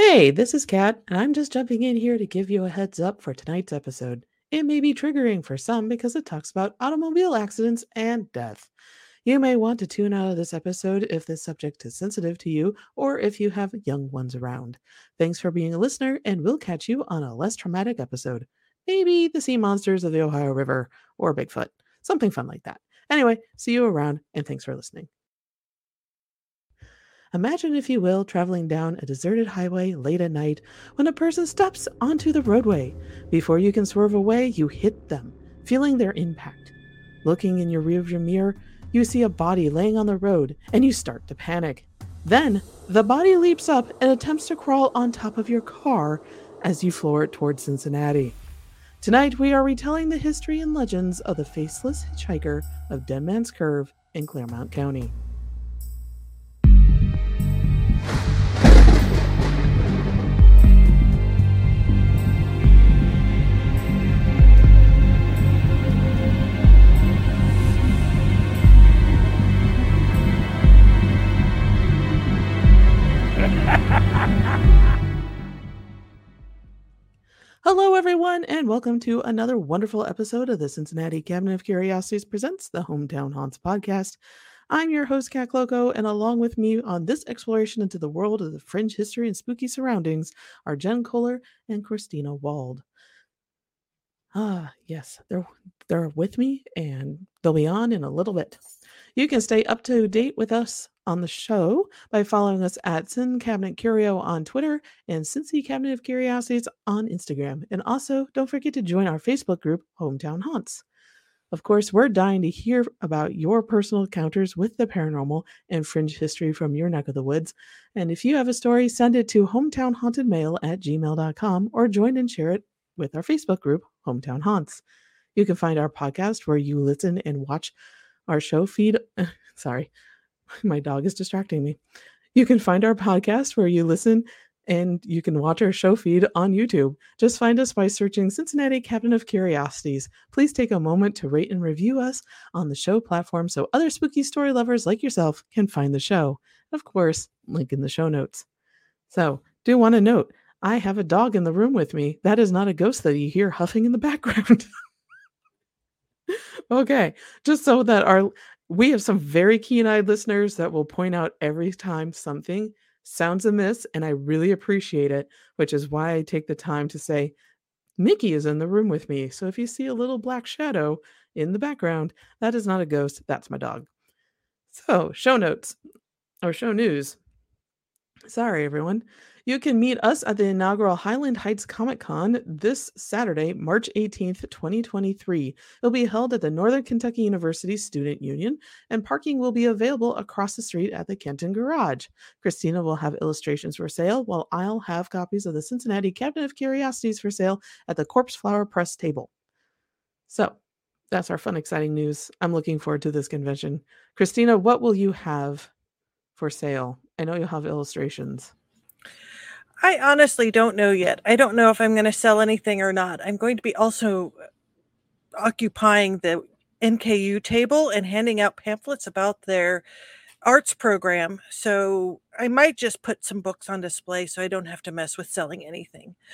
Hey, this is Kat, and I'm just jumping in here to give you a heads up for tonight's episode. It may be triggering for some because it talks about automobile accidents and death. You may want to tune out of this episode if this subject is sensitive to you or if you have young ones around. Thanks for being a listener, and we'll catch you on a less traumatic episode. Maybe the sea monsters of the Ohio River or Bigfoot. Something fun like that. Anyway, see you around, and thanks for listening. Imagine, if you will, traveling down a deserted highway late at night when a person steps onto the roadway. Before you can swerve away, you hit them, feeling their impact. Looking in your rearview mirror, you see a body laying on the road and you start to panic. Then, the body leaps up and attempts to crawl on top of your car as you floor it towards Cincinnati. Tonight, we are retelling the history and legends of the faceless hitchhiker of Dead Man's Curve in Clermont County. Everyone, and welcome to another wonderful episode of the Cincinnati Cabinet of Curiosities presents the Hometown Haunts podcast. I'm your host, Kat Loco, and along with me on this exploration into the world of the fringe history and spooky surroundings are Jen Koehler and Christina Wald. Ah, yes, they're they're with me, and they'll be on in a little bit. You can stay up to date with us on the show by following us at Cin Cabinet Curio on Twitter and Cincy Cabinet of Curiosities on Instagram. And also, don't forget to join our Facebook group, Hometown Haunts. Of course, we're dying to hear about your personal encounters with the paranormal and fringe history from your neck of the woods. And if you have a story, send it to hometownhauntedmail at gmail.com or join and share it with our Facebook group, Hometown Haunts. You can find our podcast where you listen and watch our show feed. Sorry, my dog is distracting me. You can find our podcast where you listen and you can watch our show feed on YouTube. Just find us by searching Cincinnati Cabinet of Curiosities. Please take a moment to rate and review us on the show platform so other spooky story lovers like yourself can find the show. Of course, link in the show notes. So, do want to note, I have a dog in the room with me. That is not a ghost that you hear huffing in the background. okay, just so that our we have some very keen-eyed listeners that will point out every time something sounds amiss and I really appreciate it, which is why I take the time to say Mickey is in the room with me. So if you see a little black shadow in the background, that is not a ghost, that's my dog. So, show notes or show news. Sorry, everyone. You can meet us at the inaugural Highland Heights Comic Con this Saturday, March 18th, 2023. It'll be held at the Northern Kentucky University Student Union, and parking will be available across the street at the Kenton Garage. Christina will have illustrations for sale, while I'll have copies of the Cincinnati Cabinet of Curiosities for sale at the Corpse Flower Press table. So, that's our fun, exciting news. I'm looking forward to this convention. Christina, what will you have for sale? I know you'll have illustrations. I honestly don't know yet. I don't know if I'm going to sell anything or not. I'm going to be also occupying the NKU table and handing out pamphlets about their arts program. So I might just put some books on display so I don't have to mess with selling anything.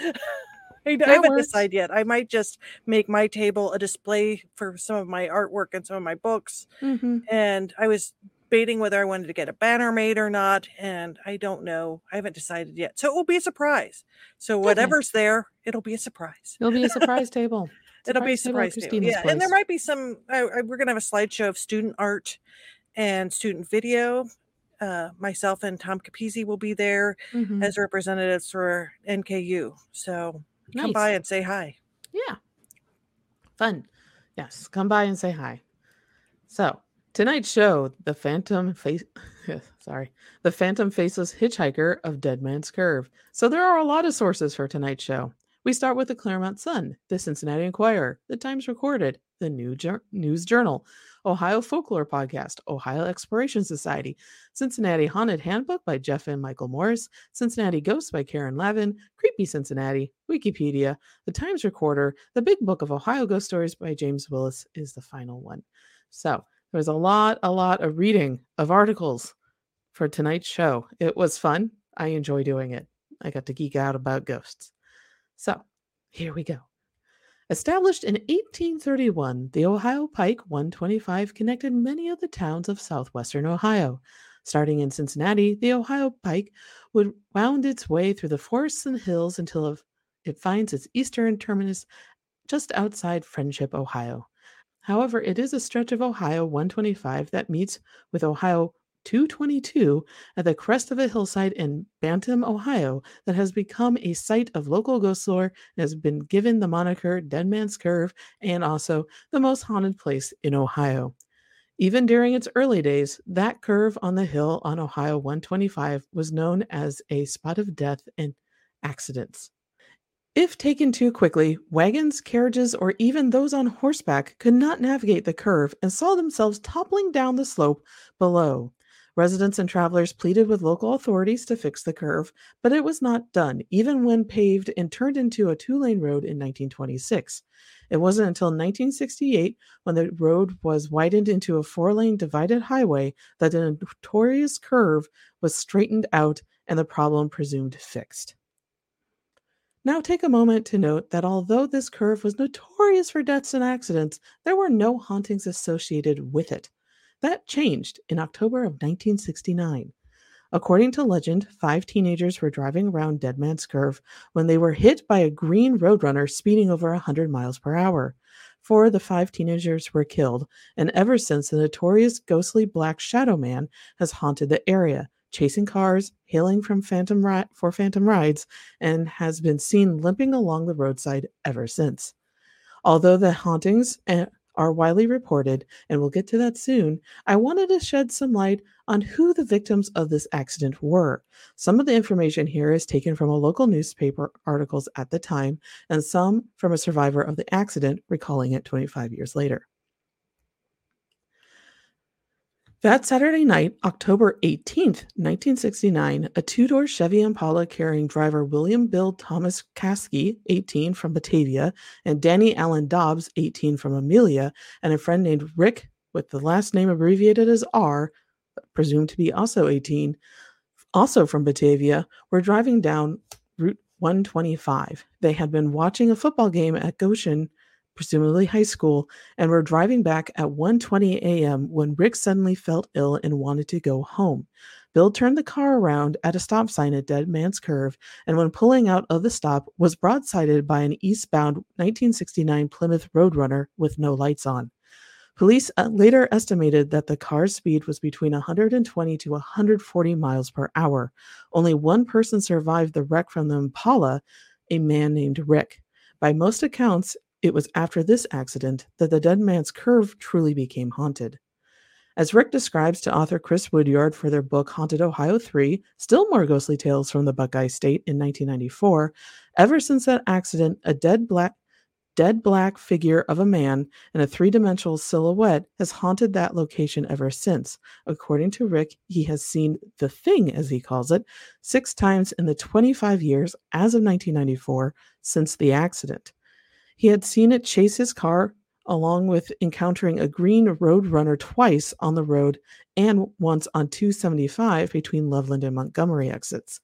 I, I haven't works. decided yet. I might just make my table a display for some of my artwork and some of my books. Mm-hmm. And I was debating whether I wanted to get a banner made or not, and I don't know. I haven't decided yet. So it will be a surprise. So whatever's okay. there, it'll be a surprise. It'll be a surprise table. Surprise it'll be a surprise table. table. Yeah, place. and there might be some. Uh, we're gonna have a slideshow of student art and student video. Uh, myself and Tom Capizzi will be there mm-hmm. as representatives for NKU. So nice. come by and say hi. Yeah, fun. Yes, come by and say hi. So Tonight's show, the Phantom Face sorry, the Phantom Faceless Hitchhiker of Dead Man's Curve. So there are a lot of sources for tonight's show. We start with the Clermont Sun, the Cincinnati Enquirer, the Times Recorded, the New Jour- News Journal, Ohio Folklore Podcast, Ohio Exploration Society, Cincinnati Haunted Handbook by Jeff and Michael Morris, Cincinnati Ghosts by Karen Lavin, Creepy Cincinnati, Wikipedia, the Times Recorder, the Big Book of Ohio Ghost Stories by James Willis is the final one. So there was a lot, a lot of reading of articles for tonight's show. It was fun. I enjoy doing it. I got to geek out about ghosts. So, here we go. Established in 1831, the Ohio Pike 125 connected many of the towns of southwestern Ohio. Starting in Cincinnati, the Ohio Pike would wound its way through the forests and hills until it finds its eastern terminus just outside Friendship, Ohio. However, it is a stretch of Ohio 125 that meets with Ohio 222 at the crest of a hillside in Bantam, Ohio, that has become a site of local ghost lore and has been given the moniker Dead Man's Curve and also the most haunted place in Ohio. Even during its early days, that curve on the hill on Ohio 125 was known as a spot of death and accidents. If taken too quickly, wagons, carriages, or even those on horseback could not navigate the curve and saw themselves toppling down the slope below. Residents and travelers pleaded with local authorities to fix the curve, but it was not done, even when paved and turned into a two lane road in 1926. It wasn't until 1968, when the road was widened into a four lane divided highway, that the notorious curve was straightened out and the problem presumed fixed. Now, take a moment to note that although this curve was notorious for deaths and accidents, there were no hauntings associated with it. That changed in October of 1969. According to legend, five teenagers were driving around Dead Man's Curve when they were hit by a green roadrunner speeding over 100 miles per hour. Four of the five teenagers were killed, and ever since, the notorious ghostly Black Shadow Man has haunted the area, chasing cars, hailing from Phantom ri- for Phantom rides, and has been seen limping along the roadside ever since. Although the hauntings eh, are widely reported, and we'll get to that soon, I wanted to shed some light on who the victims of this accident were. Some of the information here is taken from a local newspaper articles at the time, and some from a survivor of the accident recalling it 25 years later. That Saturday night, October 18th, 1969, a two door Chevy Impala carrying driver William Bill Thomas Caskey, 18, from Batavia, and Danny Allen Dobbs, 18, from Amelia, and a friend named Rick, with the last name abbreviated as R, presumed to be also 18, also from Batavia, were driving down Route 125. They had been watching a football game at Goshen presumably high school, and were driving back at 1:20 a.m. when Rick suddenly felt ill and wanted to go home. Bill turned the car around at a stop sign at Dead Man's Curve, and when pulling out of the stop, was broadsided by an eastbound 1969 Plymouth Roadrunner with no lights on. Police uh, later estimated that the car's speed was between 120 to 140 miles per hour. Only one person survived the wreck from the Impala, a man named Rick. By most accounts, it was after this accident that the Dead Man's Curve truly became haunted. As Rick describes to author Chris Woodyard for their book Haunted Ohio 3, Still More Ghostly Tales from the Buckeye State in 1994, ever since that accident, a dead black dead black figure of a man in a three-dimensional silhouette has haunted that location ever since. According to Rick, he has seen the thing as he calls it 6 times in the 25 years as of 1994 since the accident. He had seen it chase his car, along with encountering a green roadrunner twice on the road and once on 275 between Loveland and Montgomery exits.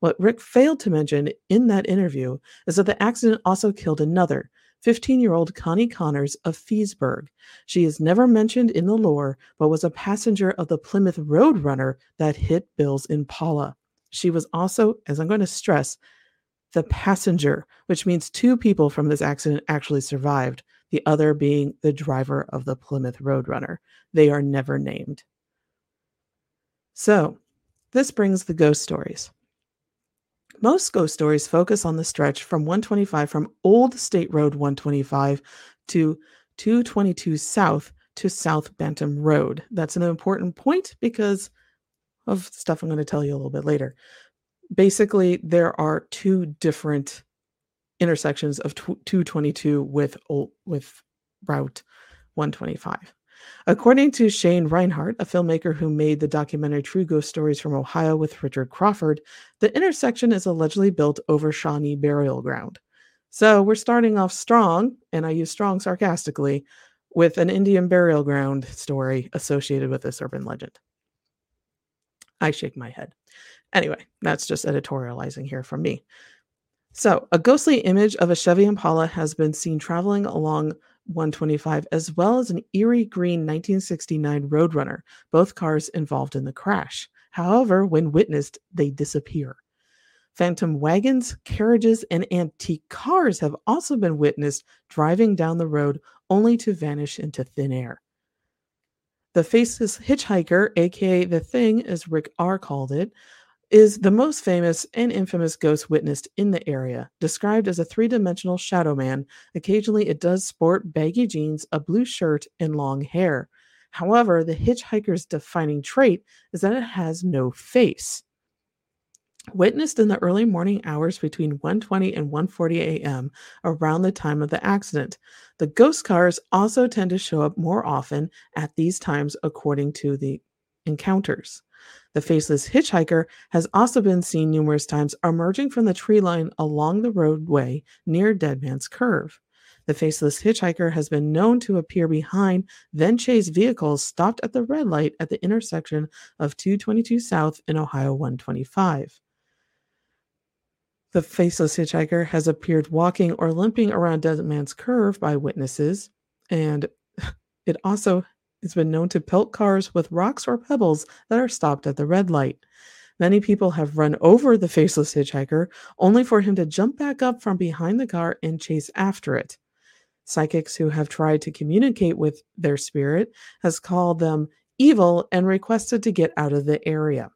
What Rick failed to mention in that interview is that the accident also killed another, 15 year old Connie Connors of Feesburg. She is never mentioned in the lore, but was a passenger of the Plymouth Roadrunner that hit Bill's Impala. She was also, as I'm going to stress, the passenger, which means two people from this accident actually survived, the other being the driver of the Plymouth Roadrunner. They are never named. So, this brings the ghost stories. Most ghost stories focus on the stretch from 125 from Old State Road 125 to 222 South to South Bantam Road. That's an important point because of stuff I'm going to tell you a little bit later basically there are two different intersections of 222 with with route 125 according to shane reinhardt a filmmaker who made the documentary true ghost stories from ohio with richard crawford the intersection is allegedly built over shawnee burial ground. So we're starting off strong and i use strong sarcastically with an indian burial ground story associated with this urban legend. I shake my head Anyway, that's just editorializing here from me. So, a ghostly image of a Chevy Impala has been seen traveling along 125, as well as an eerie green 1969 Roadrunner, both cars involved in the crash. However, when witnessed, they disappear. Phantom wagons, carriages, and antique cars have also been witnessed driving down the road only to vanish into thin air. The Faceless Hitchhiker, aka The Thing, as Rick R. called it, is the most famous and infamous ghost witnessed in the area. Described as a three dimensional shadow man, occasionally it does sport baggy jeans, a blue shirt, and long hair. However, the hitchhiker's defining trait is that it has no face. Witnessed in the early morning hours between 1:20 and 1:40 a.m. around the time of the accident. The ghost cars also tend to show up more often at these times according to the encounters. The faceless hitchhiker has also been seen numerous times emerging from the tree line along the roadway near Dead Man's Curve. The faceless hitchhiker has been known to appear behind, then chase vehicles stopped at the red light at the intersection of 222 South and Ohio 125. The faceless hitchhiker has appeared walking or limping around Dead Man's Curve by witnesses, and it also has been known to pelt cars with rocks or pebbles that are stopped at the red light. Many people have run over the faceless hitchhiker only for him to jump back up from behind the car and chase after it. Psychics who have tried to communicate with their spirit has called them evil and requested to get out of the area.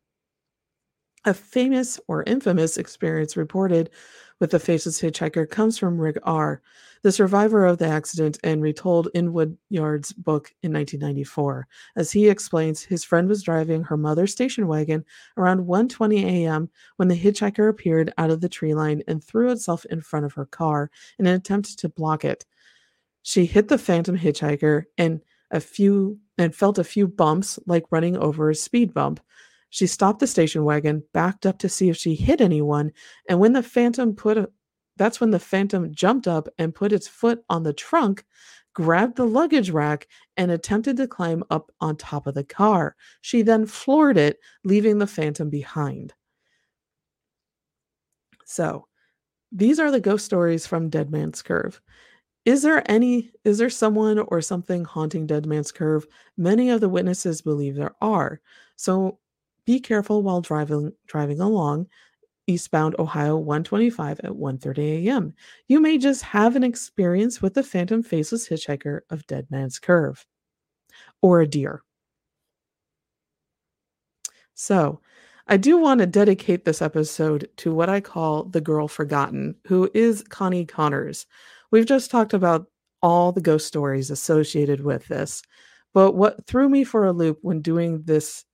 A famous or infamous experience reported with the faceless hitchhiker comes from Rick R., the survivor of the accident and retold in Woodyard's book in 1994. As he explains, his friend was driving her mother's station wagon around 1:20 a.m. when the hitchhiker appeared out of the tree line and threw itself in front of her car in an attempt to block it. She hit the phantom hitchhiker and a few and felt a few bumps like running over a speed bump. She stopped the station wagon, backed up to see if she hit anyone, and when the phantom put a, that's when the phantom jumped up and put its foot on the trunk, grabbed the luggage rack, and attempted to climb up on top of the car. She then floored it, leaving the phantom behind. So, these are the ghost stories from Dead Man's Curve. Is there any is there someone or something haunting Dead Man's Curve? Many of the witnesses believe there are. So be careful while driving driving along eastbound Ohio 125 at 1:30 a.m. You may just have an experience with the phantom faceless hitchhiker of Dead Man's Curve or a deer. So, I do want to dedicate this episode to what I call the girl forgotten, who is Connie Connors. We've just talked about all the ghost stories associated with this, but what threw me for a loop when doing this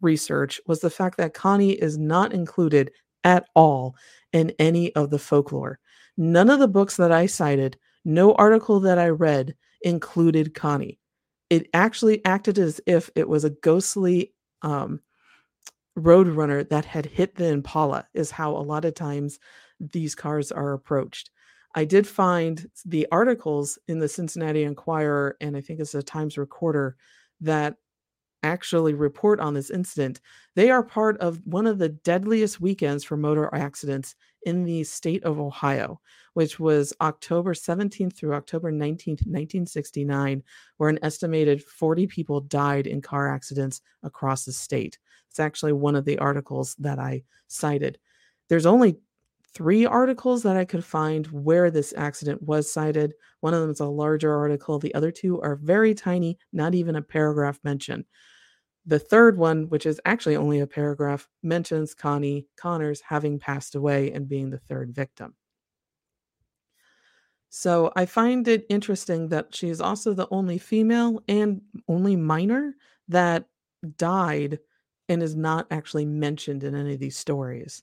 research was the fact that Connie is not included at all in any of the folklore. None of the books that I cited, no article that I read included Connie. It actually acted as if it was a ghostly um, roadrunner that had hit the Impala, is how a lot of times these cars are approached. I did find the articles in the Cincinnati Enquirer and I think it's the Times Recorder that actually report on this incident, they are part of one of the deadliest weekends for motor accidents in the state of Ohio, which was October 17th through October 19th, 1969, where an estimated 40 people died in car accidents across the state. It's actually one of the articles that I cited. There's only three articles that I could find where this accident was cited. One of them is a larger article, the other two are very tiny, not even a paragraph mention. The third one, which is actually only a paragraph, mentions Connie Connors having passed away and being the third victim. So I find it interesting that she is also the only female and only minor that died and is not actually mentioned in any of these stories.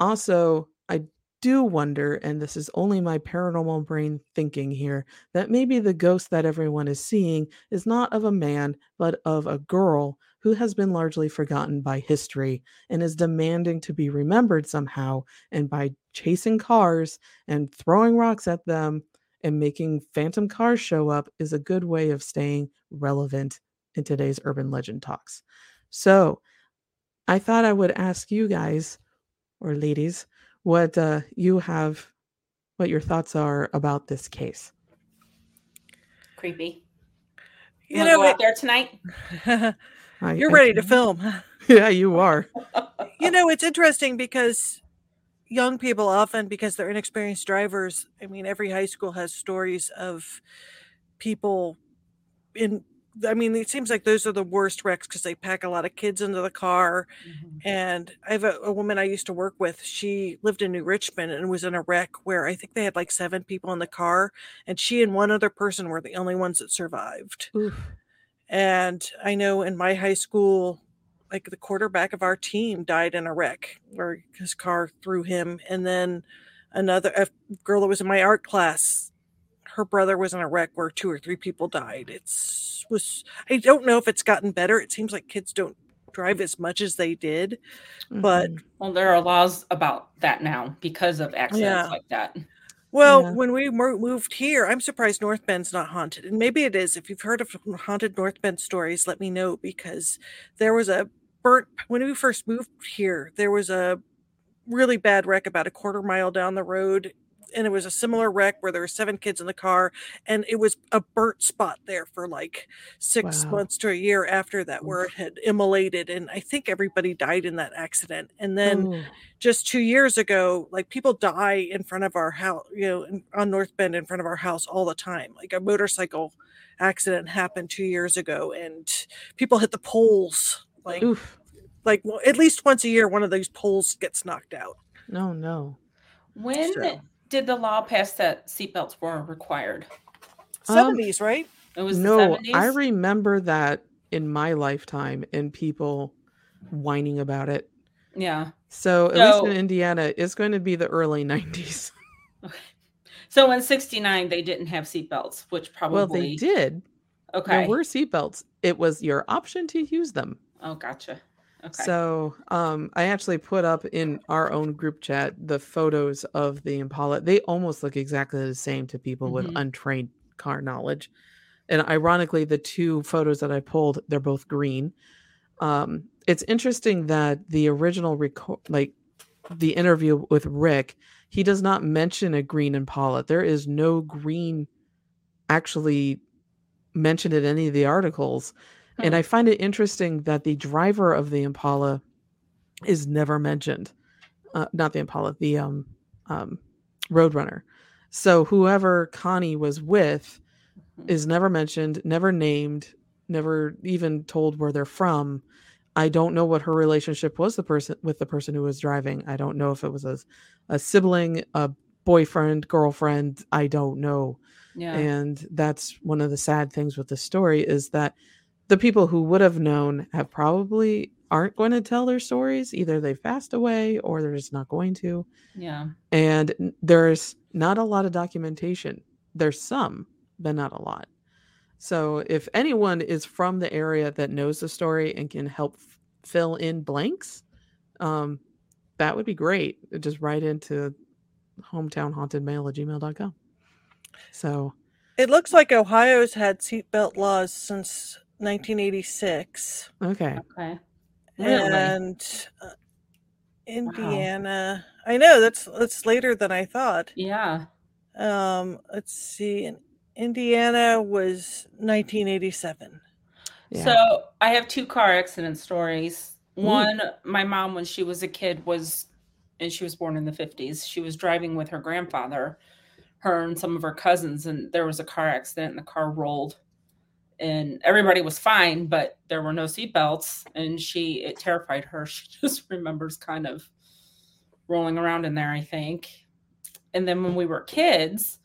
Also, I do wonder, and this is only my paranormal brain thinking here, that maybe the ghost that everyone is seeing is not of a man, but of a girl who has been largely forgotten by history and is demanding to be remembered somehow. And by chasing cars and throwing rocks at them and making phantom cars show up is a good way of staying relevant in today's urban legend talks. So, I thought I would ask you guys or ladies what uh, you have, what your thoughts are about this case. Creepy. You You know, go it- out there tonight? You're I ready to film. Yeah, you are. you know, it's interesting because young people often, because they're inexperienced drivers, I mean, every high school has stories of people in. I mean, it seems like those are the worst wrecks because they pack a lot of kids into the car. Mm-hmm. And I have a, a woman I used to work with. She lived in New Richmond and was in a wreck where I think they had like seven people in the car, and she and one other person were the only ones that survived. Oof. And I know in my high school, like the quarterback of our team died in a wreck where his car threw him. And then another a girl that was in my art class, her brother was in a wreck where two or three people died. It's was I don't know if it's gotten better. It seems like kids don't drive as much as they did. But- Mhm. Well, there are laws about that now because of accidents Yeah. like that. Well, Yeah. when we moved here, I'm surprised North Bend's not haunted. And maybe it is. If you've heard of haunted North Bend stories, let me know because there was a burnt when we first moved here, there was a really bad wreck about a quarter mile down the road. And it was a similar wreck where there were seven kids in the car, and it was a burnt spot there for like six Wow. months to a year after that, where it had immolated. And I think everybody died in that accident. And then Oh, just two years ago, like people die in front of our house, you know, in, on North Bend in front of our house all the time. Like a motorcycle accident happened two years ago, and people hit the poles. Like, oof. like well, at least once a year, one of those poles gets knocked out. No, no. When So- did the law pass that seatbelts were required? Um, Seventies, right? It was no, the 70s? I remember that in my lifetime and people whining about it. yeah. So at least in Indiana, it's going to be the early 90s. Okay. So in 69, they didn't have seatbelts, which probably. Well, they did. Okay. There were seatbelts. It was your option to use them. oh, gotcha. Okay. So um, I actually put up in our own group chat the photos of the Impala. They almost look exactly the same to people with Mhm. untrained car knowledge. And ironically, the two photos that I pulled, they're both green. Um, it's interesting that the original record, like the interview with Rick, he does not mention a green Impala. There is no green actually mentioned in any of the articles. And. I find it interesting that the driver of the Impala is never mentioned. Uh, not the Impala, the um, um, Roadrunner. So whoever Connie was with Mhm. is never mentioned, never named, never even told where they're from. I don't know what her relationship was the person with the person who was driving. I don't know if it was a, a sibling, a boyfriend, girlfriend. I don't know yeah. and that's one of the sad things with the story is that the people who would have known have probably aren't going to tell their stories. Either they've passed away or they're just not going to. Yeah. and there's not a lot of documentation. There's some but not a lot. So if anyone is from the area that knows the story and can help f- fill in blanks um that would be great. Just write into hometown haunted mail at gmail.com so It looks like Ohio's had seatbelt laws since 1986, okay Okay. Really? and uh, Indiana. I know that's that's later than I thought. Yeah. Um, let's see. Indiana was 1987. yeah So I have two car accident stories. Ooh. One, my mom, when she was a kid, was, and she was born in the 50s, she was driving with her grandfather, her and some of her cousins, and there was a car accident and the car rolled. And everybody was fine, but there were no seatbelts, and she, it terrified her. She just remembers kind of rolling around in there, I think. And then when we were kids,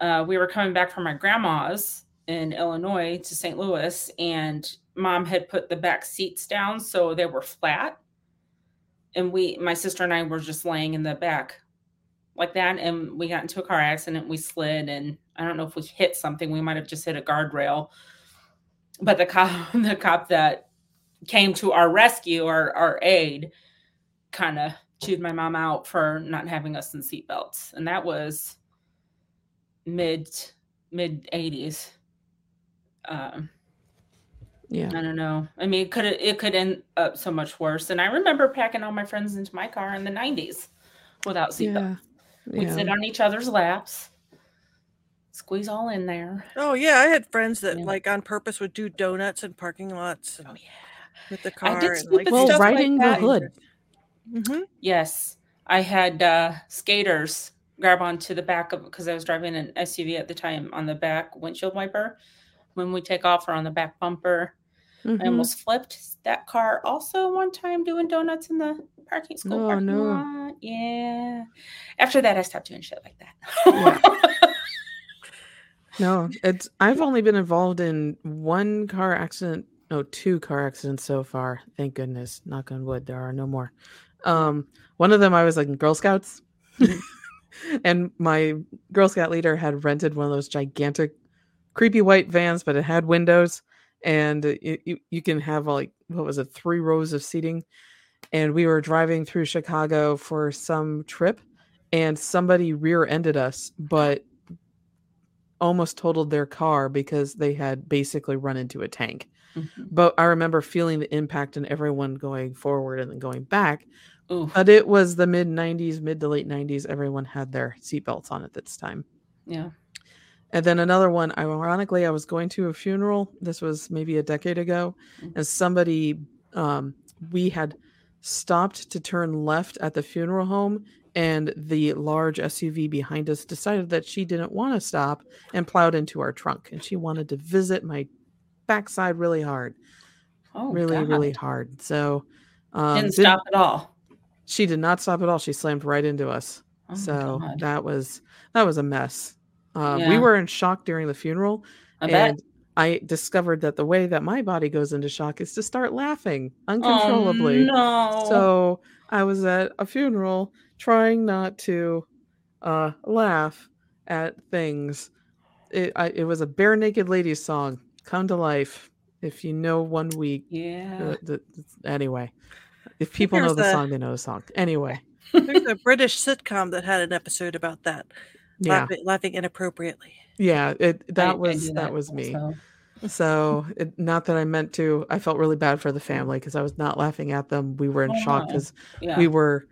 uh, we were coming back from my grandma's in Illinois to St. Louis, and mom had put the back seats down so they were flat. And we, my sister and I, were just laying in the back like that. And we got into a car accident. We slid, and I don't know if we hit something. We might have just hit a guardrail. But the cop, the cop that came to our rescue, our, our aid, kind of chewed my mom out for not having us in seatbelts. And that was mid mid 80s um Yeah. I don't know. I mean, it could it could end up so much worse. And I remember packing all my friends into my car in the '90s without seatbelts. Yeah. We'd sit on each other's laps, squeeze all in there. Oh yeah, I had friends that Yeah. like on purpose would do donuts in parking lots Oh yeah. with the car. I car did and stupid like Well, stuff like riding the that. hood. hmm Yes, I had uh, skaters grab onto the back of because I was driving an SUV at the time on the back windshield wiper. When we take off or on the back bumper, I Mhm. almost flipped that car. Also, one time doing donuts in the parking school Oh, parking no. lot. Yeah. After that, I stopped doing shit like that. No, it's I've only been involved in one car accident, no, two car accidents so far. Thank goodness. Knock on wood, there are no more. Um, one of them I was like Girl Scouts. and my Girl Scout leader had rented one of those gigantic creepy white vans, but it had windows and you, you, you can have like what was it, three rows of seating. And we were driving through Chicago for some trip and somebody rear-ended us, but almost totaled their car because they had basically run into a tank. Mhm. But I remember feeling the impact and everyone going forward and then going back. Oof. But it was the mid 90s, mid to late 90s. Everyone had their seatbelts on at this time. Yeah. And then another one, ironically, I was going to a funeral. This was maybe a decade ago. Mhm. And somebody, um, we had stopped to turn left at the funeral home. And the large SUV behind us decided that she didn't want to stop and plowed into our trunk. And she wanted to visit my backside really hard, Oh, really, God. really hard. So, um, Didn't didn't- stop at all. she did not stop at all. She slammed right into us. Oh, so God. that was that was a mess. Uh, We were in shock during the funeral, I bet. and I discovered that the way that my body goes into shock is to start laughing uncontrollably. Oh, no. So I was at a funeral trying not to uh, laugh at things. It, I, it was a Barenaked Ladies song, "Come to Life." If you know one week, yeah. uh, the, anyway, if people know the a- song, they know the song. Anyway, There's a British sitcom that had an episode about that, yeah, laughing, laughing inappropriately. yeah. It I- I that was that was me. also. So, it, not that I meant to. I felt really bad for the family because I was not laughing at them. We were in Oh, shock because Yeah. we were,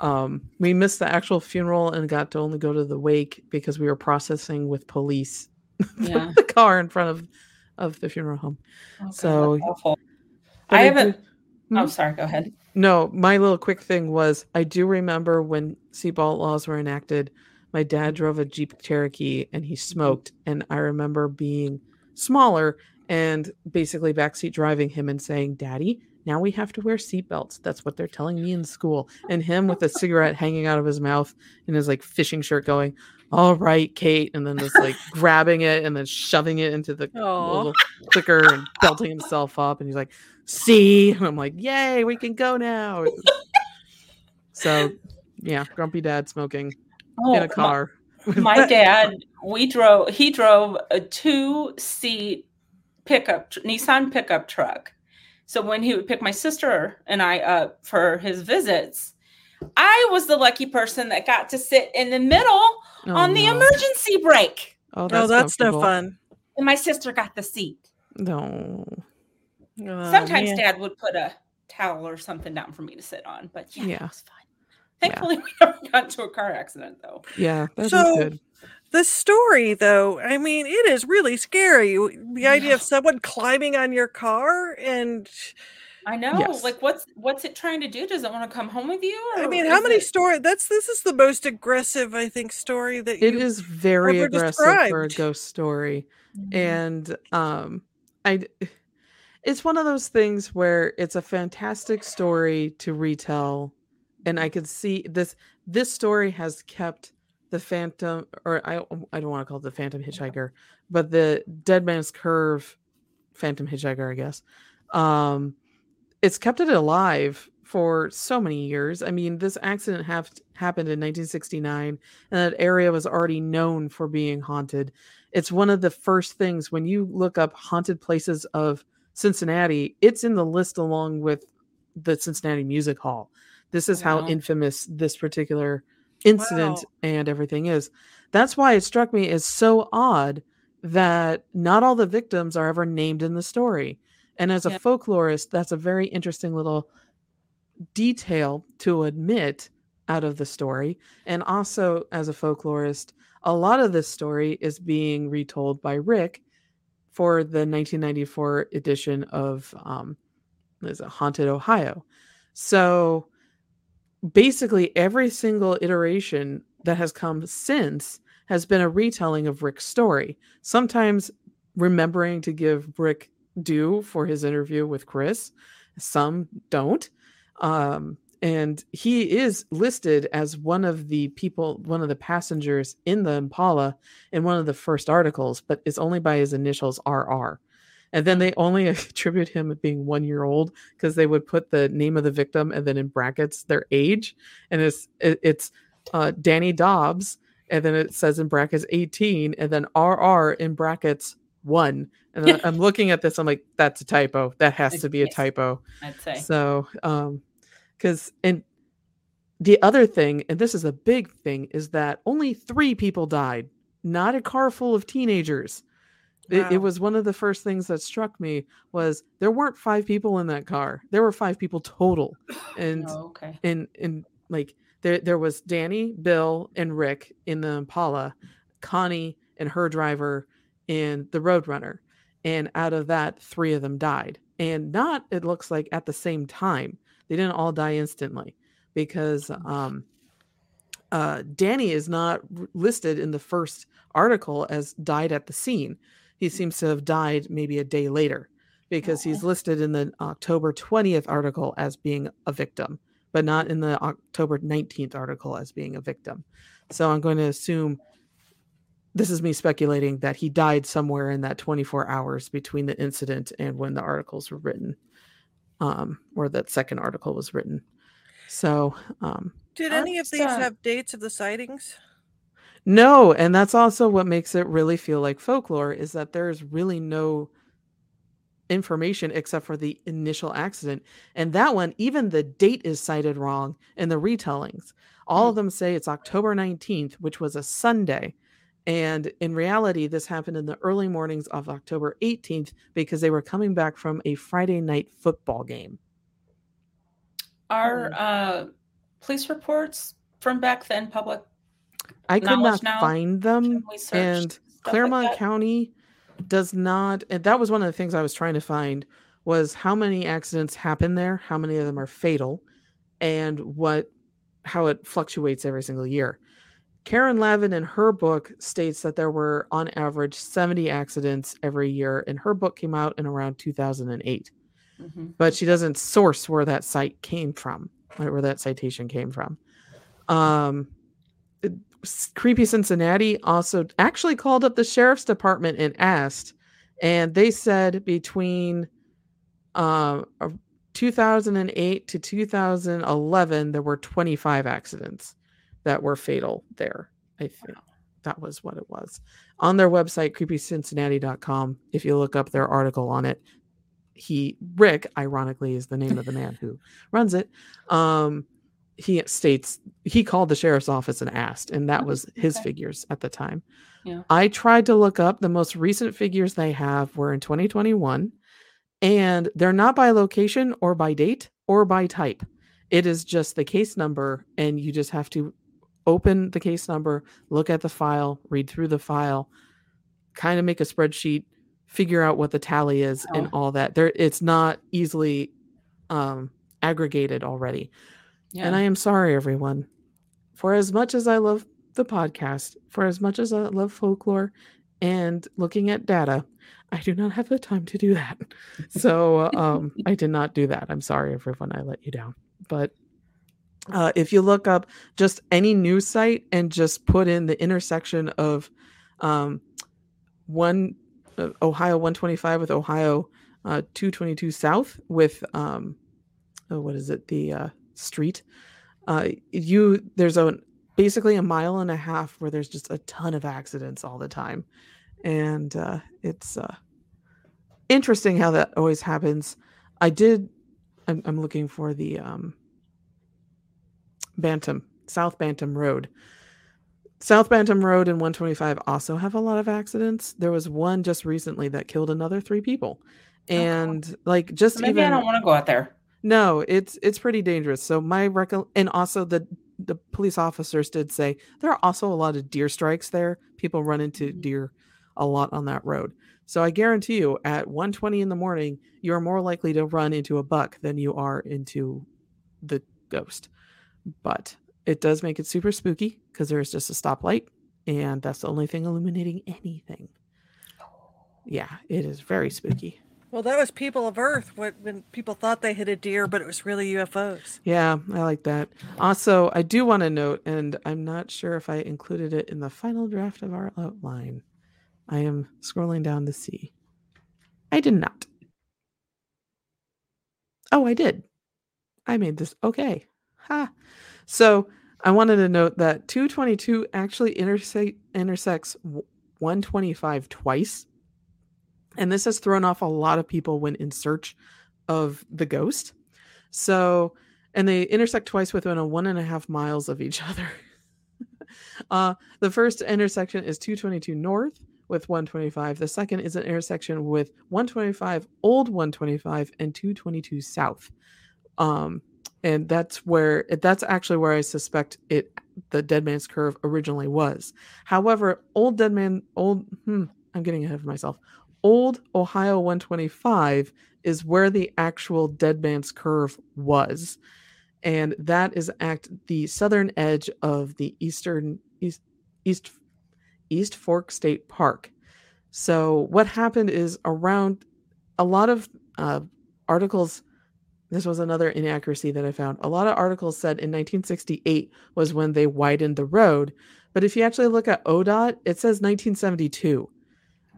um, we missed the actual funeral and got to only go to the wake because we were processing with police Yeah. the car in front of of the funeral home. Oh, So-. I haven't. Hmm? Oh, sorry. Go ahead. No, my little quick thing was I do remember when seatbelt laws were enacted. My dad drove a Jeep Cherokee and he smoked, and I remember being smaller and basically backseat driving him and saying, "Daddy, now we have to wear seatbelts." That's what they're telling me in school. And him with a cigarette hanging out of his mouth in his like fishing shirt, going, "All right, Kate," and then just like grabbing it and then shoving it into the Aw. little clicker and belting himself up. And he's like, "See," and I'm like, "Yay, we can go now." So, yeah, grumpy dad smoking Oh, in a car. my dad we drove he drove a two seat pickup nissan pickup truck so when he would pick my sister and i up for his visits i was the lucky person that got to sit in the middle Oh, on the no. emergency brake Oh, Oh, that's, that's no fun. and my sister got the seat No. Oh, sometimes man. dad would put a towel or something down for me to sit on but yeah, Yeah. it was fun Yeah. thankfully we never got into a car accident though Yeah, that's So- good. The story, though, I mean, it is really scary. The idea of someone climbing on your car, and i know Yes. like what's what's it trying to do does it want to come home with you I mean, how many it- story? That's this is the most aggressive, I think, story that It you. is very ever aggressive for a ghost story. Mhm. and um i d- it's one of those things where it's a fantastic story to retell and i could see this this story has kept the phantom or i i don't want to call it the phantom hitchhiker but the dead man's curve phantom hitchhiker i guess um it's kept it alive for so many years. I mean this accident hap- happened in 1969 and that area was already known for being haunted. It's one of the first things when you look up haunted places of Cincinnati, it's in the list along with the Cincinnati Music Hall. This is how infamous this particular incident Wow. and everything is. That's why it struck me as so odd that not all the victims are ever named in the story. And as a Yeah. folklorist, that's a very interesting little detail to admit out of the story. And also, as a folklorist, a lot of this story is being retold by Rick for the 1994 edition of um, is it, Haunted Ohio. So basically, every single iteration that has come since has been a retelling of Rick's story. Sometimes remembering to give Rick due for his interview with Chris, some don't. Um, and he is listed as one of the people, one of the passengers in the Impala in one of the first articles, but it's only by his initials RR. And then they only attribute him at being one year old because they would put the name of the victim and then in brackets their age, and it's it, it's uh, Danny Dobbs, and then it says in brackets 18, and then RR in brackets one. And I'm looking at this, I'm like, that's a typo. That has to be a typo. I'd say. So, um, because and the other thing, and this is a big thing, is that only three people died, not a car full of teenagers. It, it was one of the first things that struck me was there weren't five people in that car. There were five people total, and Oh, okay. and and like there there was Danny, Bill, and Rick in the Impala, Connie and her driver in the Roadrunner, and out of that, three of them died, and not it looks like at the same time. They didn't all die instantly because um, uh, Danny is not listed in the first article as died at the scene. He seems to have died maybe a day later because he's listed in the October 20th article as being a victim, but not in the October 19th article as being a victim. So I'm going to assume this is me speculating that he died somewhere in that 24 hours between the incident and when the articles were written, um, or that second article was written. So, um, Did any of these uh, have dates of the sightings? No, and that's also what makes it really feel like folklore is that there's really no information except for the initial accident. And that one, even the date is cited wrong in the retellings. All of them say it's October 19th, which was a Sunday. And in reality, this happened in the early mornings of October 18th because they were coming back from a Friday night football game. Are uh, police reports from back then public? I could not now? find them. Can we search and stuff like Clermont? County does not and that was one of the things I was trying to find was how many accidents happen there, how many of them are fatal, and what how it fluctuates every single year. Karen Lavin in her book states that there were on average 70 accidents every year and her book came out in around 2008 Mhm. but she doesn't source where that site came from, where that citation came from. Um, Creepy Cincinnati also actually called up the sheriff's department and asked, and they said between uh, uh, 2008 to 2011 there were 25 accidents that were fatal there. I think that was what it was on their website creepycincinnati.com. If you look up their article on it, he Rick, ironically, is the name of the man who runs it. Um, he states he called the sheriff's office and asked, and that Oh, was his okay. figures at the time. Yeah. I tried to look up the most recent figures they have were in 2021, and they're not by location or by date or by type. It is just the case number, and you just have to open the case number, look at the file, read through the file, kind of make a spreadsheet, figure out what the tally is, and Oh. all that. There, it's not easily um, aggregated already. Yeah. And I am sorry, everyone. For as much as I love the podcast, for as much as I love folklore and looking at data, I do not have the time to do that. So um, I did not do that. I'm sorry, everyone. I let you down. But uh, if you look up just any news site and just put in the intersection of um, one uh, Ohio 125 with Ohio uh, 222 South with um, oh, what is it? The uh, street. Uh, you there's a basically a mile and a half where there's just a ton of accidents all the time, and uh, it's uh, interesting how that always happens. I did. I'm, I'm looking for the um, Bantam South Bantam Road. South Bantam Road and 125 also have a lot of accidents. There was one just recently that killed another three people. and like just Maybe even I don't want to go out there. No, it's it's pretty dangerous. So my recol and also the the police officers did say there are also a lot of deer strikes there. People run into Mhm. deer a lot on that road. So I guarantee you at 1:20 in the morning, you are more likely to run into a buck than you are into the ghost. But it does make it super spooky because there's just a stoplight and that's the only thing illuminating anything. Yeah, it is very spooky. Well, that was People of Earth when, people thought they hit a deer, but it was really UFOs. Yeah, I like that. Also, I do want to note, and I'm not sure if I included it in the final draft of our outline. I am scrolling down to see. I did not. Oh, I did. I made this. Okay. Ha. So I wanted to note that 222 actually interse- intersects 125 twice. And this has thrown off a lot of people when in search of the ghost. So, and they intersect twice within a one and a half miles of each other. uh, the first intersection is 222 North with 125. The second is an intersection with 125 Old 125 and 222 South. Um, and that's where that's actually where I suspect it the Dead Man's Curve originally was. However, Old Dead Man Old hmm, I'm getting ahead of myself. Old Ohio 125 is where the actual Dead Man's Curve was. And that is at the southern edge of the eastern east east East Fork State Park. So what happened is around a lot of uh, articles this was another inaccuracy that I found. A lot of articles said in 1968 was when they widened the road, but if you actually look at ODOT, it says 1972.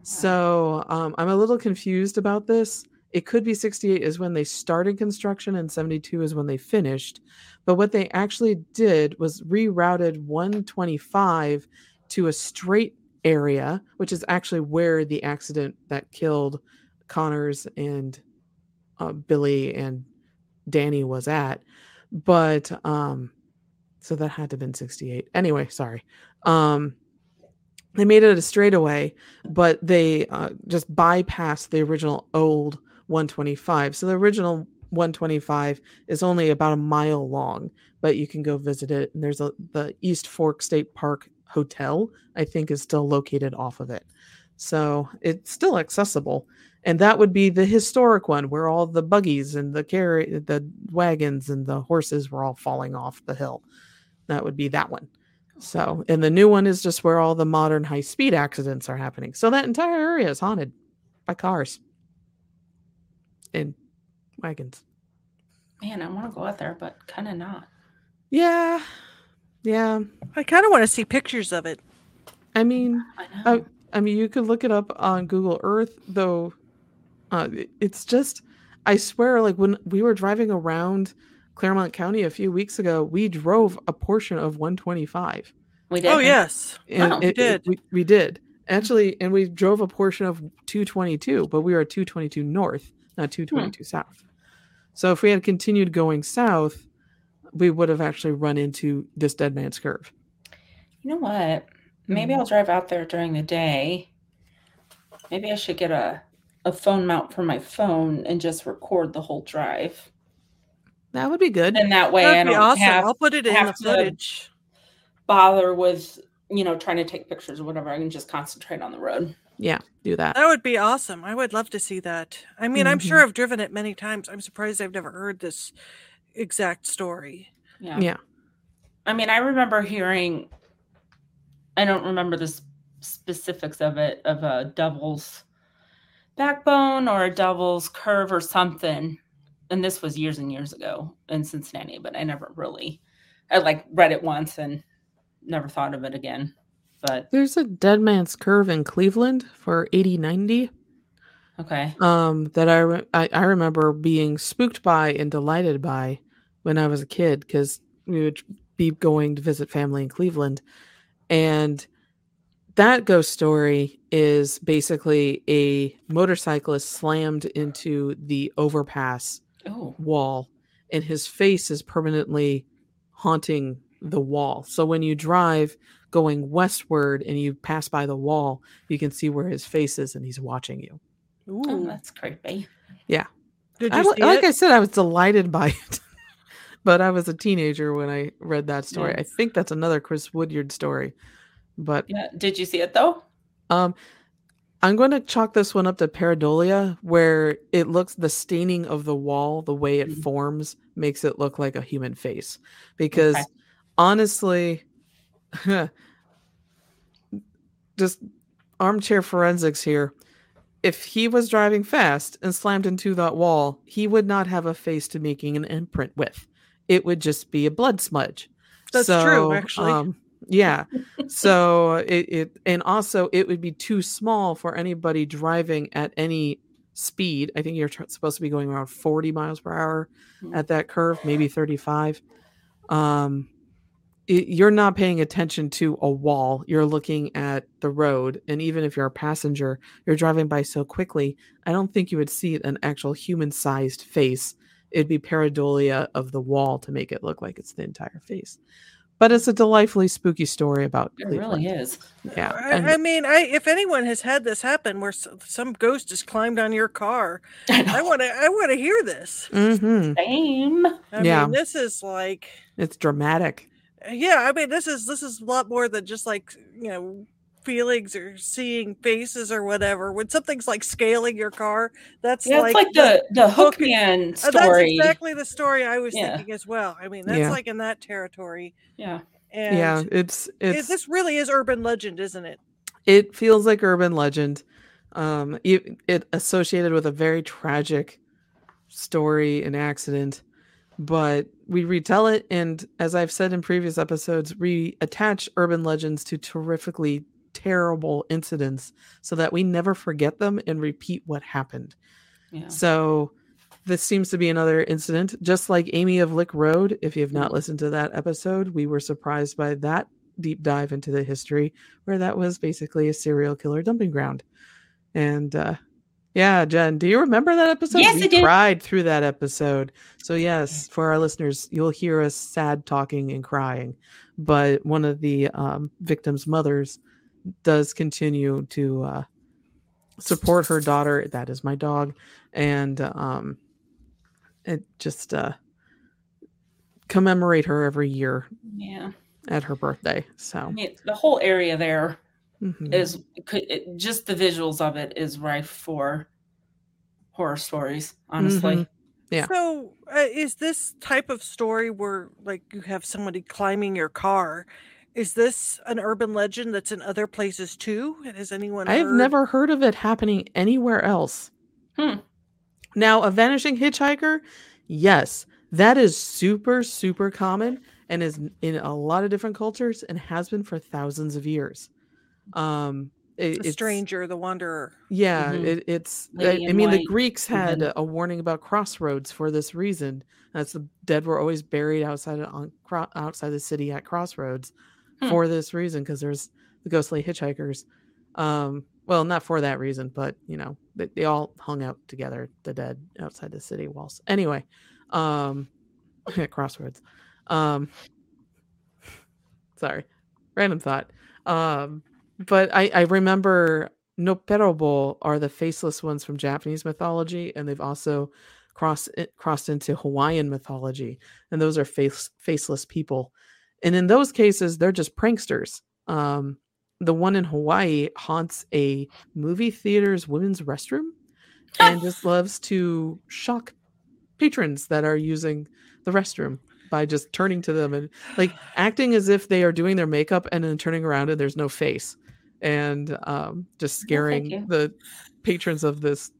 So um, I'm a little confused about this. It could be 68 is when they started construction and 72 is when they finished. But what they actually did was rerouted 125 to a straight area, which is actually where the accident that killed Connors and uh, Billy and Danny was at. But um, so that had to have been 68. Anyway, sorry. Um, they made it a straightaway, but they uh, just bypassed the original old 125. So the original 125 is only about a mile long, but you can go visit it. And there's a the East Fork State Park Hotel, I think, is still located off of it. So it's still accessible. And that would be the historic one where all the buggies and the carry the wagons and the horses were all falling off the hill. That would be that one. So, and the new one is just where all the modern high speed accidents are happening. So that entire area is haunted by cars and wagons. Man, I want to go out there, but kind of not. Yeah. Yeah. I kind of want to see pictures of it. I mean, I know. Oh, I mean, you could look it up on Google Earth, though. Uh, it's just, I swear, like when we were driving around Clermont County a few weeks ago, we drove a portion of 125. we did. Oh, yes. And Wow. it- it- Did. we, we did actually, and we drove a portion of 222, but we were at 222 North, not 222 South. So if we had continued going south, we would have actually run into this Dead Man's Curve. You know what? Maybe Mhm. I'll drive out there during the day. Maybe I should get a a phone mount for my phone and just record the whole drive. That would be good. And that way I That'd be don't awesome. have I'll put it in the footage. bother with you know trying to take pictures or whatever. I can just concentrate on the road. Yeah, do that. That would be awesome. I would love to see that. I mean, I'm mm-hmm. sure. I've driven it many times. I'm surprised I've never heard this exact story. Yeah. Yeah. I mean, I remember hearing. I don't remember the s- specifics of it of a devil's backbone or a devil's curve or something, and this was years and years ago in Cincinnati. But I never really, I like read it once and never thought of it again. But There's a Dead Man's Curve in Cleveland for 8090 okay, um, that I, re- I I remember being spooked by and delighted by when I was a kid because we would be going to visit family in Cleveland, and that ghost story is basically a motorcyclist slammed into the overpass oh, wall and his face is permanently haunting the wall. So when you drive going westward and you pass by the wall, you can see where his face is and he's watching you. oh, Ooh. that's creepy. Yeah. Did I you wa- see like it? I said, I was delighted by it, but I was a teenager when I read that story. Yeah. I think that's another Chris Woodyard story, but Yeah. Did you see it though? um, I'm going to chalk this one up to pareidolia, where it looks the staining of the wall, the way it Mhm. forms, makes it look like a human face. Because Okay. honestly, just armchair forensics here. If he was driving fast and slammed into that wall, he would not have a face to making an imprint with. It would just be a blood smudge. That's true, actually. Um, yeah. so it, it and also it would be too small for anybody driving at any speed. I think you're tr- supposed to be going around 40 miles per hour Hmm. at that curve, maybe 35. Um, it, you're not paying attention to a wall. You're looking at the road, and even if you're a passenger, you're driving by so quickly. I don't think you would see an actual human-sized face. It'd be pareidolia of the wall to make it look like it's the entire face. But it's a delightfully spooky story about It Cleveland. really is. Yeah, I, and- I mean, I if anyone has had this happen where s- some ghost has climbed on your car, I I want to I want to hear this. Mhm. Same. I Yeah. mean, this is like it's dramatic. yeah, I mean, this is this is a lot more than just like you know feelings or seeing faces or whatever. When something's like scaling your car, that's Yeah, like like the the hook- Hookman uh, that's story. exactly the story I was Yeah. thinking as well. I mean, that's Yeah. like in that territory. Yeah. And yeah, it's it- this really is urban legend, isn't it? it feels like urban legend um it, it associated with a very tragic story and accident but we retell it and as i've said in previous episodes we attach urban legends to terrifically terrible incidents so that we never forget them and repeat what happened Yeah. so this seems to be another incident, just like Amy of Lick Road. If you have not listened to that episode, we were surprised by that deep dive into the history, where that was basically a serial killer dumping ground. And uh, yeah, Jen, do you remember that episode? Yes, we I do. cried through that episode. So yes, for our listeners, you'll hear us sad talking and crying, but one of the um, victims' mothers does continue to uh, support her daughter. That is my dog, and um, it just uh, commemorate her every year Yeah. at her birthday. I So mean, the whole area there mhm. is could it, just the visuals of it is rife for horror stories. Honestly, Mhm. Yeah. So, uh, is this type of story where, like, you have somebody climbing your car? Is this an urban legend that's in other places too? Has anyone? I've heard- never heard of it happening anywhere else. Hmm. Now, a vanishing hitchhiker, yes, that is super, super common and is in a lot of different cultures and has been for thousands of years. Um, it- the stranger, the wanderer. Yeah, Mhm. it, it's. I, Lady I in mean, the Greeks had even. a warning about crossroads for this reason. That's the dead were always buried outside of, on cro- outside the city at crossroads Hmm. for this reason because there's the ghostly hitchhikers. Um, well, not for that reason, but you know, they, they all hung out together, the dead outside the city walls. Anyway, um, at crossroads. Um, sorry, random thought. Um, but I, I remember Nopperabō are the faceless ones from Japanese mythology, and they've also crossed crossed into Hawaiian mythology, and those are face, faceless people. And in those cases, they're just pranksters. Um, the one in Hawaii haunts a movie theater's women's restroom and just loves to shock patrons that are using the restroom by just turning to them and like acting as if they are doing their makeup and then turning around and there's no face and um, just scaring you. the patrons of this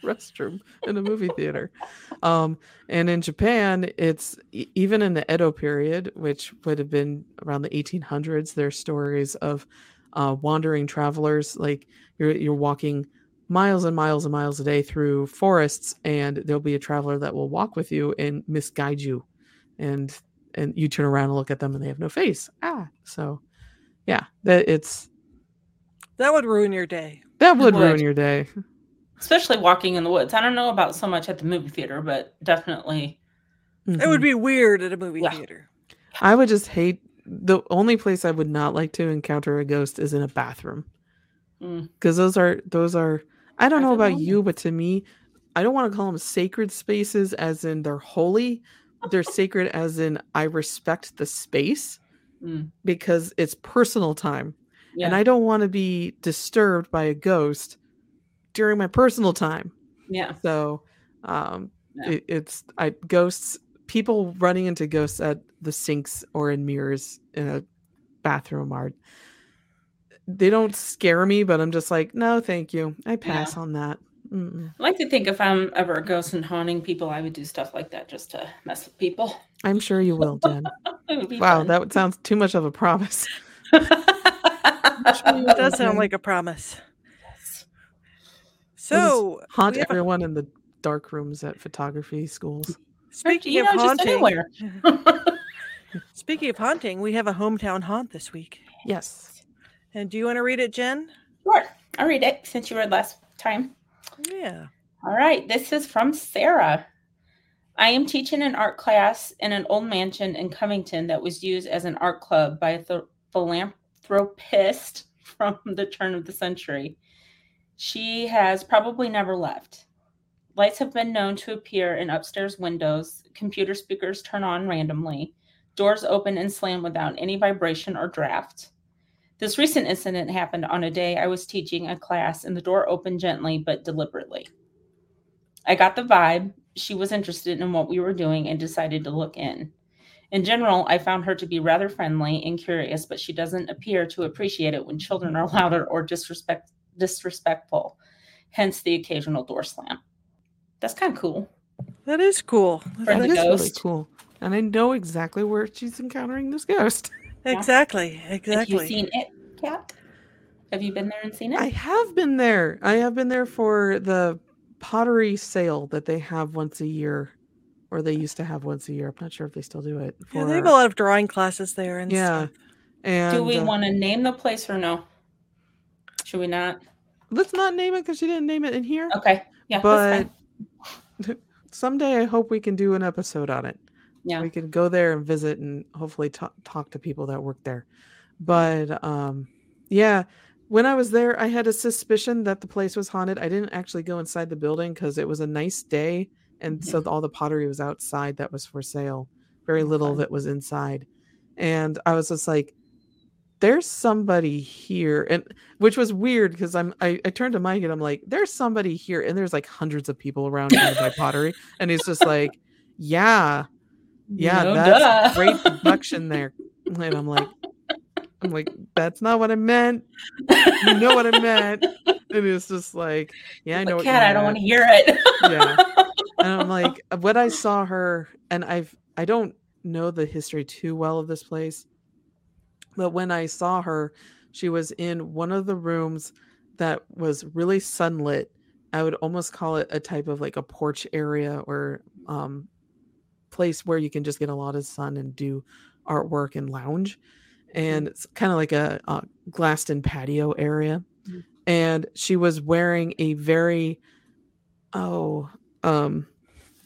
restroom in a movie theater. Um, and in Japan, it's even in the Edo period, which would have been around the 1800s. There's stories of uh, wandering travelers, like you're you're walking miles and miles and miles a day through forests, and there'll be a traveler that will walk with you and misguide you, and and you turn around and look at them, and they have no face. Ah, so yeah, that it's That would ruin your day. that would would. ruin your day. Especially walking in the woods. I don't know about so much at the movie theater, but definitely. It Mhm. would be weird at a movie Yeah. theater. I would just hate the only place I would not like to encounter a ghost is in a bathroom Mm. because those are those are I don't I know don't about know. you, but to me, I don't want to call them sacred spaces as in they're holy. They're sacred as in I respect the space Mm, because it's personal time. yeah. And I don't want to be disturbed by a ghost during my personal time. yeah. So um Yeah. it, it's I ghosts people running into ghosts at the sinks or in mirrors in a bathroom are they don't scare me, but I'm just like, no, thank you. I pass on that. Mm-mm. I like to think if I'm ever a ghost and haunting people, I would do stuff like that just to mess with people. I'm sure you will, Jen. It would be wow, fun. that sounds too much of a promise. It does sound like a promise. So, Haunt have everyone in the dark rooms at photography schools. speaking you of know, just haunting, anywhere. speaking of haunting, we have a hometown haunt this week. Yes. And do you want to read it, Jen? Sure. I'll read it since you read last time. Yeah. All right. This is from Sarah. I am teaching an art class in an old mansion in Covington that was used as an art club by a th- philanthropist from the turn of the century. She has probably never left. Lights have been known to appear in upstairs windows, computer speakers turn on randomly, doors open and slam without any vibration or draft. This recent incident happened on a day I was teaching a class and the door opened gently but deliberately. I got the vibe she was interested in what we were doing and decided to look in. In general, I found her to be rather friendly and curious, but she doesn't appear to appreciate it when children are louder or disrespect disrespectful, hence the occasional door slam. That's kind of cool. That is cool. For That is really cool. And I know exactly where she's encountering this ghost. Exactly. Exactly. Have you seen it, Kat? Have you been there and seen it? I have been there. I have been there for the pottery sale that they have once a year, or they used to have once a year. I'm not sure if they still do it. Yeah, they have a lot of drawing classes there and Yeah. stuff. and Do we uh, want to name the place or no? Should we not? Let's not name it because she didn't name it in here. Okay. Yeah. but someday I hope we can do an episode on it. Yeah. we can go there and visit and hopefully talk, talk to people that work there but um yeah when i was there i had a suspicion that the place was haunted i didn't actually go inside the building because it was a nice day and so all the pottery was outside that was for sale very little of it was inside and i was just like there's somebody here and which was weird because i'm I, I turned to mike and i'm like there's somebody here and there's like hundreds of people around to buy pottery and he's just like yeah yeah, No that's duh. great production there. And I'm like, I'm like, that's not what I meant. You know what I meant. And it's just like, yeah, I know what Kat, I don't want to hear it. Yeah. And I'm like, what I saw her, and I've I don't know the history too well of this place, but when I saw her, she was in one of the rooms that was really sunlit. I would almost call it a type of like a porch area or um place where you can just get a lot of sun and do artwork and lounge. And it's kind of like a, a glassed in patio area. Mhm. And she was wearing a very, oh, um,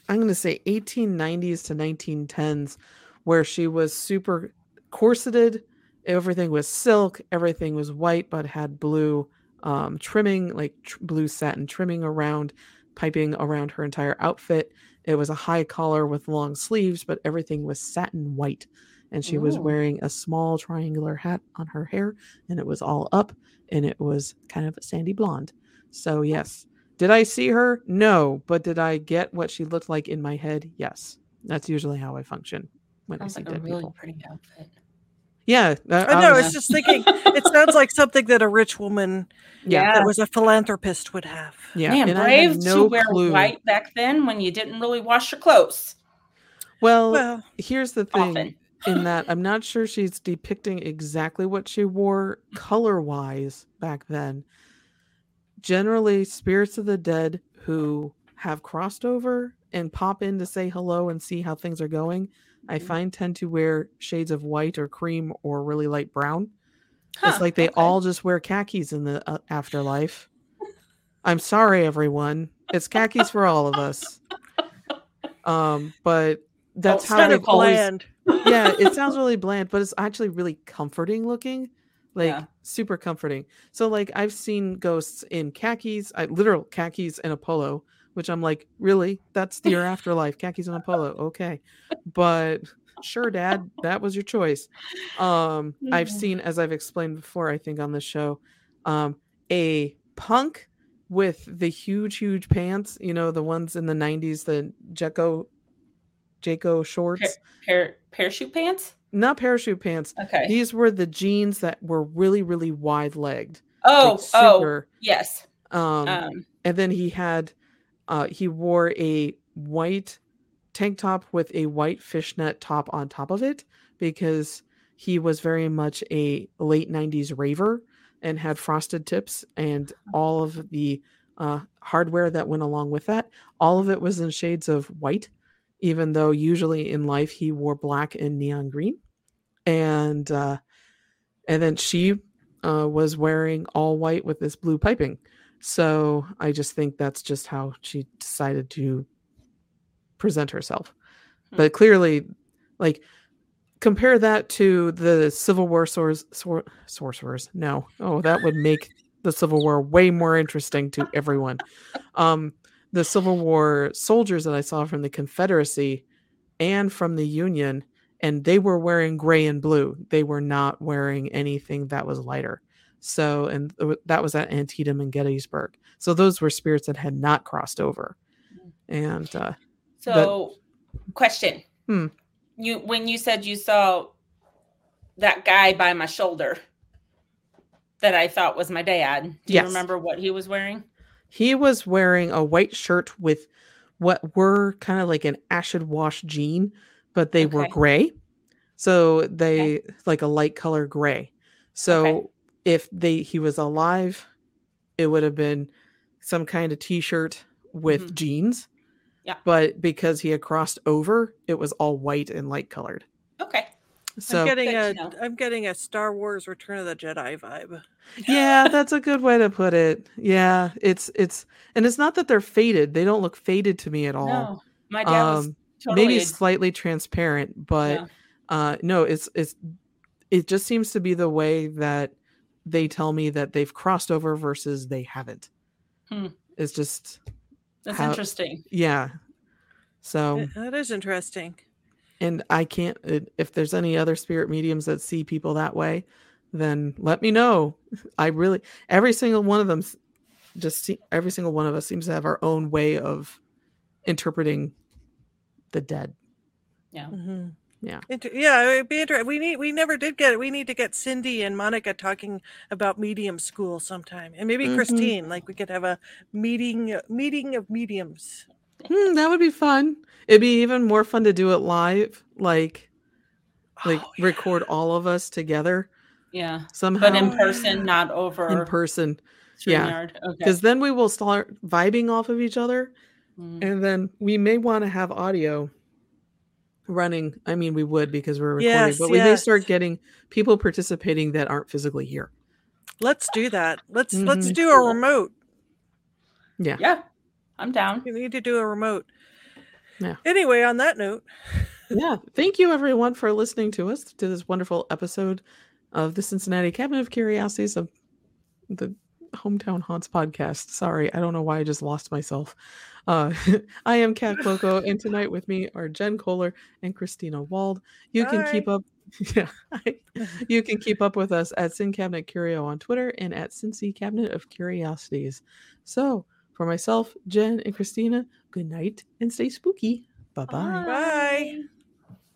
I'm going to say 1890s to 1910s, where she was super corseted. Everything was silk. Everything was white, but had blue um, trimming, like tr- blue satin trimming around, piping around her entire outfit. It was a high collar with long sleeves, but everything was satin white. And she was wearing a small triangular hat on her hair, and it was all up, and it was kind of a sandy blonde. So, yes. Did I see her? No. But did I get what she looked like in my head? Yes. That's usually how I function when Sounds I see like a dead really people. pretty outfit. Yeah. Uh, I, I know. I was- was just thinking, it sounds like something that a rich woman yeah. that was a philanthropist would have. Yeah. Man, and brave no to wear clue. white back then when you didn't really wash your clothes Well, Well, here's the thing often. in that I'm not sure she's depicting exactly what she wore color wise back then. Generally, spirits of the dead who have crossed over and pop in to say hello and see how things are going, I Mhm. find tend to wear shades of white or cream or really light brown. Huh, it's like they okay. all just wear khakis in the uh, afterlife. I'm sorry, everyone. It's khakis for all of us. Um, but that's Oh, how kind they've of always yeah, it sounds really bland, but it's actually really comforting looking. like Yeah. super comforting. So like I've seen ghosts in khakis, I literal khakis and a polo, which I'm like, really? That's your afterlife, khakis and a polo. Okay. But sure, dad, that was your choice. Um, I've Mhm. seen, as I've explained before, I think on this show, um, a punk with the huge, huge pants, you know, the ones in the 90s, the Jacko Jaco shorts, Par- parachute pants. not parachute pants. Okay. These were the jeans that were really, really wide legged. oh, oh, super, yes. um, Um, and then he had uh he wore a white tank top with a white fishnet top on top of it because he was very much a late 90s raver and had frosted tips and all of the uh, hardware that went along with that. All of it was in shades of white even though usually in life he wore black and neon green. And uh and then she uh was wearing all white with this blue piping so I just think that's just how she decided to present herself. Hmm. But clearly, like, compare that to the Civil War sor- sor- sorcerers. No, oh, that would make the Civil War way more interesting to everyone. Um, the Civil War soldiers that I saw from the Confederacy and from the Union, and they were wearing gray and blue. They were not wearing anything that was lighter. So, and that was at Antietam and Gettysburg. So those were spirits that had not crossed over. And uh, so, question. Hmm. You when you said you saw that guy by my shoulder that I thought was my dad. Do Yes. you remember what he was wearing? he was wearing a white shirt with what were kind of like an acid wash jean, but they were gray. So they like a light color gray. So Okay. If they he was alive, it would have been some kind of t-shirt with Mhm. jeans. Yeah. But because he had crossed over, it was all white and light colored. Okay. So I'm getting Good a to know. am getting a Star Wars Return of the Jedi vibe. yeah, that's a good way to put it. Yeah, it's it's and it's not that they're faded. They don't look faded to me at all. No, my dad was Um, totally. maybe slightly transparent, but Yeah. uh no, it's it's it just seems to be the way that they tell me that they've crossed over versus they haven't. Hmm. It's just that's how- interesting. yeah. So Yeah, that is interesting. and I can't if there's any other spirit mediums that see people that way, then let me know. I really every single one of them just see, every single one of us seems to have our own way of interpreting the dead. Yeah. Mhm. Yeah. Inter- yeah, it'd be interesting. We need we never did get it. We need to get Cindy and Monica talking about medium school sometime, and maybe Mhm. Christine. Like we could have a meeting meeting of mediums. Hmm, that would be fun. It'd be even more fun to do it live, like like Oh, yeah. record all of us together Yeah. somehow But in person, not over in person. yeah. StreamYard. Okay. Because then we will start vibing off of each other, Mm. and then we may want to have audio running. I mean, we would because we're recording, Yes, but we may start getting people participating that aren't physically here. Let's do that. Let's let's Mhm. do a remote. Yeah. Yeah. I'm down. We need to do a remote. Yeah. Anyway, on that note, yeah. Thank you, everyone, for listening to us to this wonderful episode of the Cincinnati Cabinet of Curiosities of the Hometown Haunts podcast. Sorry, I don't know why I just lost myself. Uh, I am Kat Cloco, and tonight with me are Jen Koehler and Christina Wald. You can keep up. Yeah, you can keep up with us at Cin Cabinet Curio on Twitter and at Cincy Cabinet of Curiosities. So, for myself, Jen, and Christina, good night and stay spooky. Bye bye. Bye.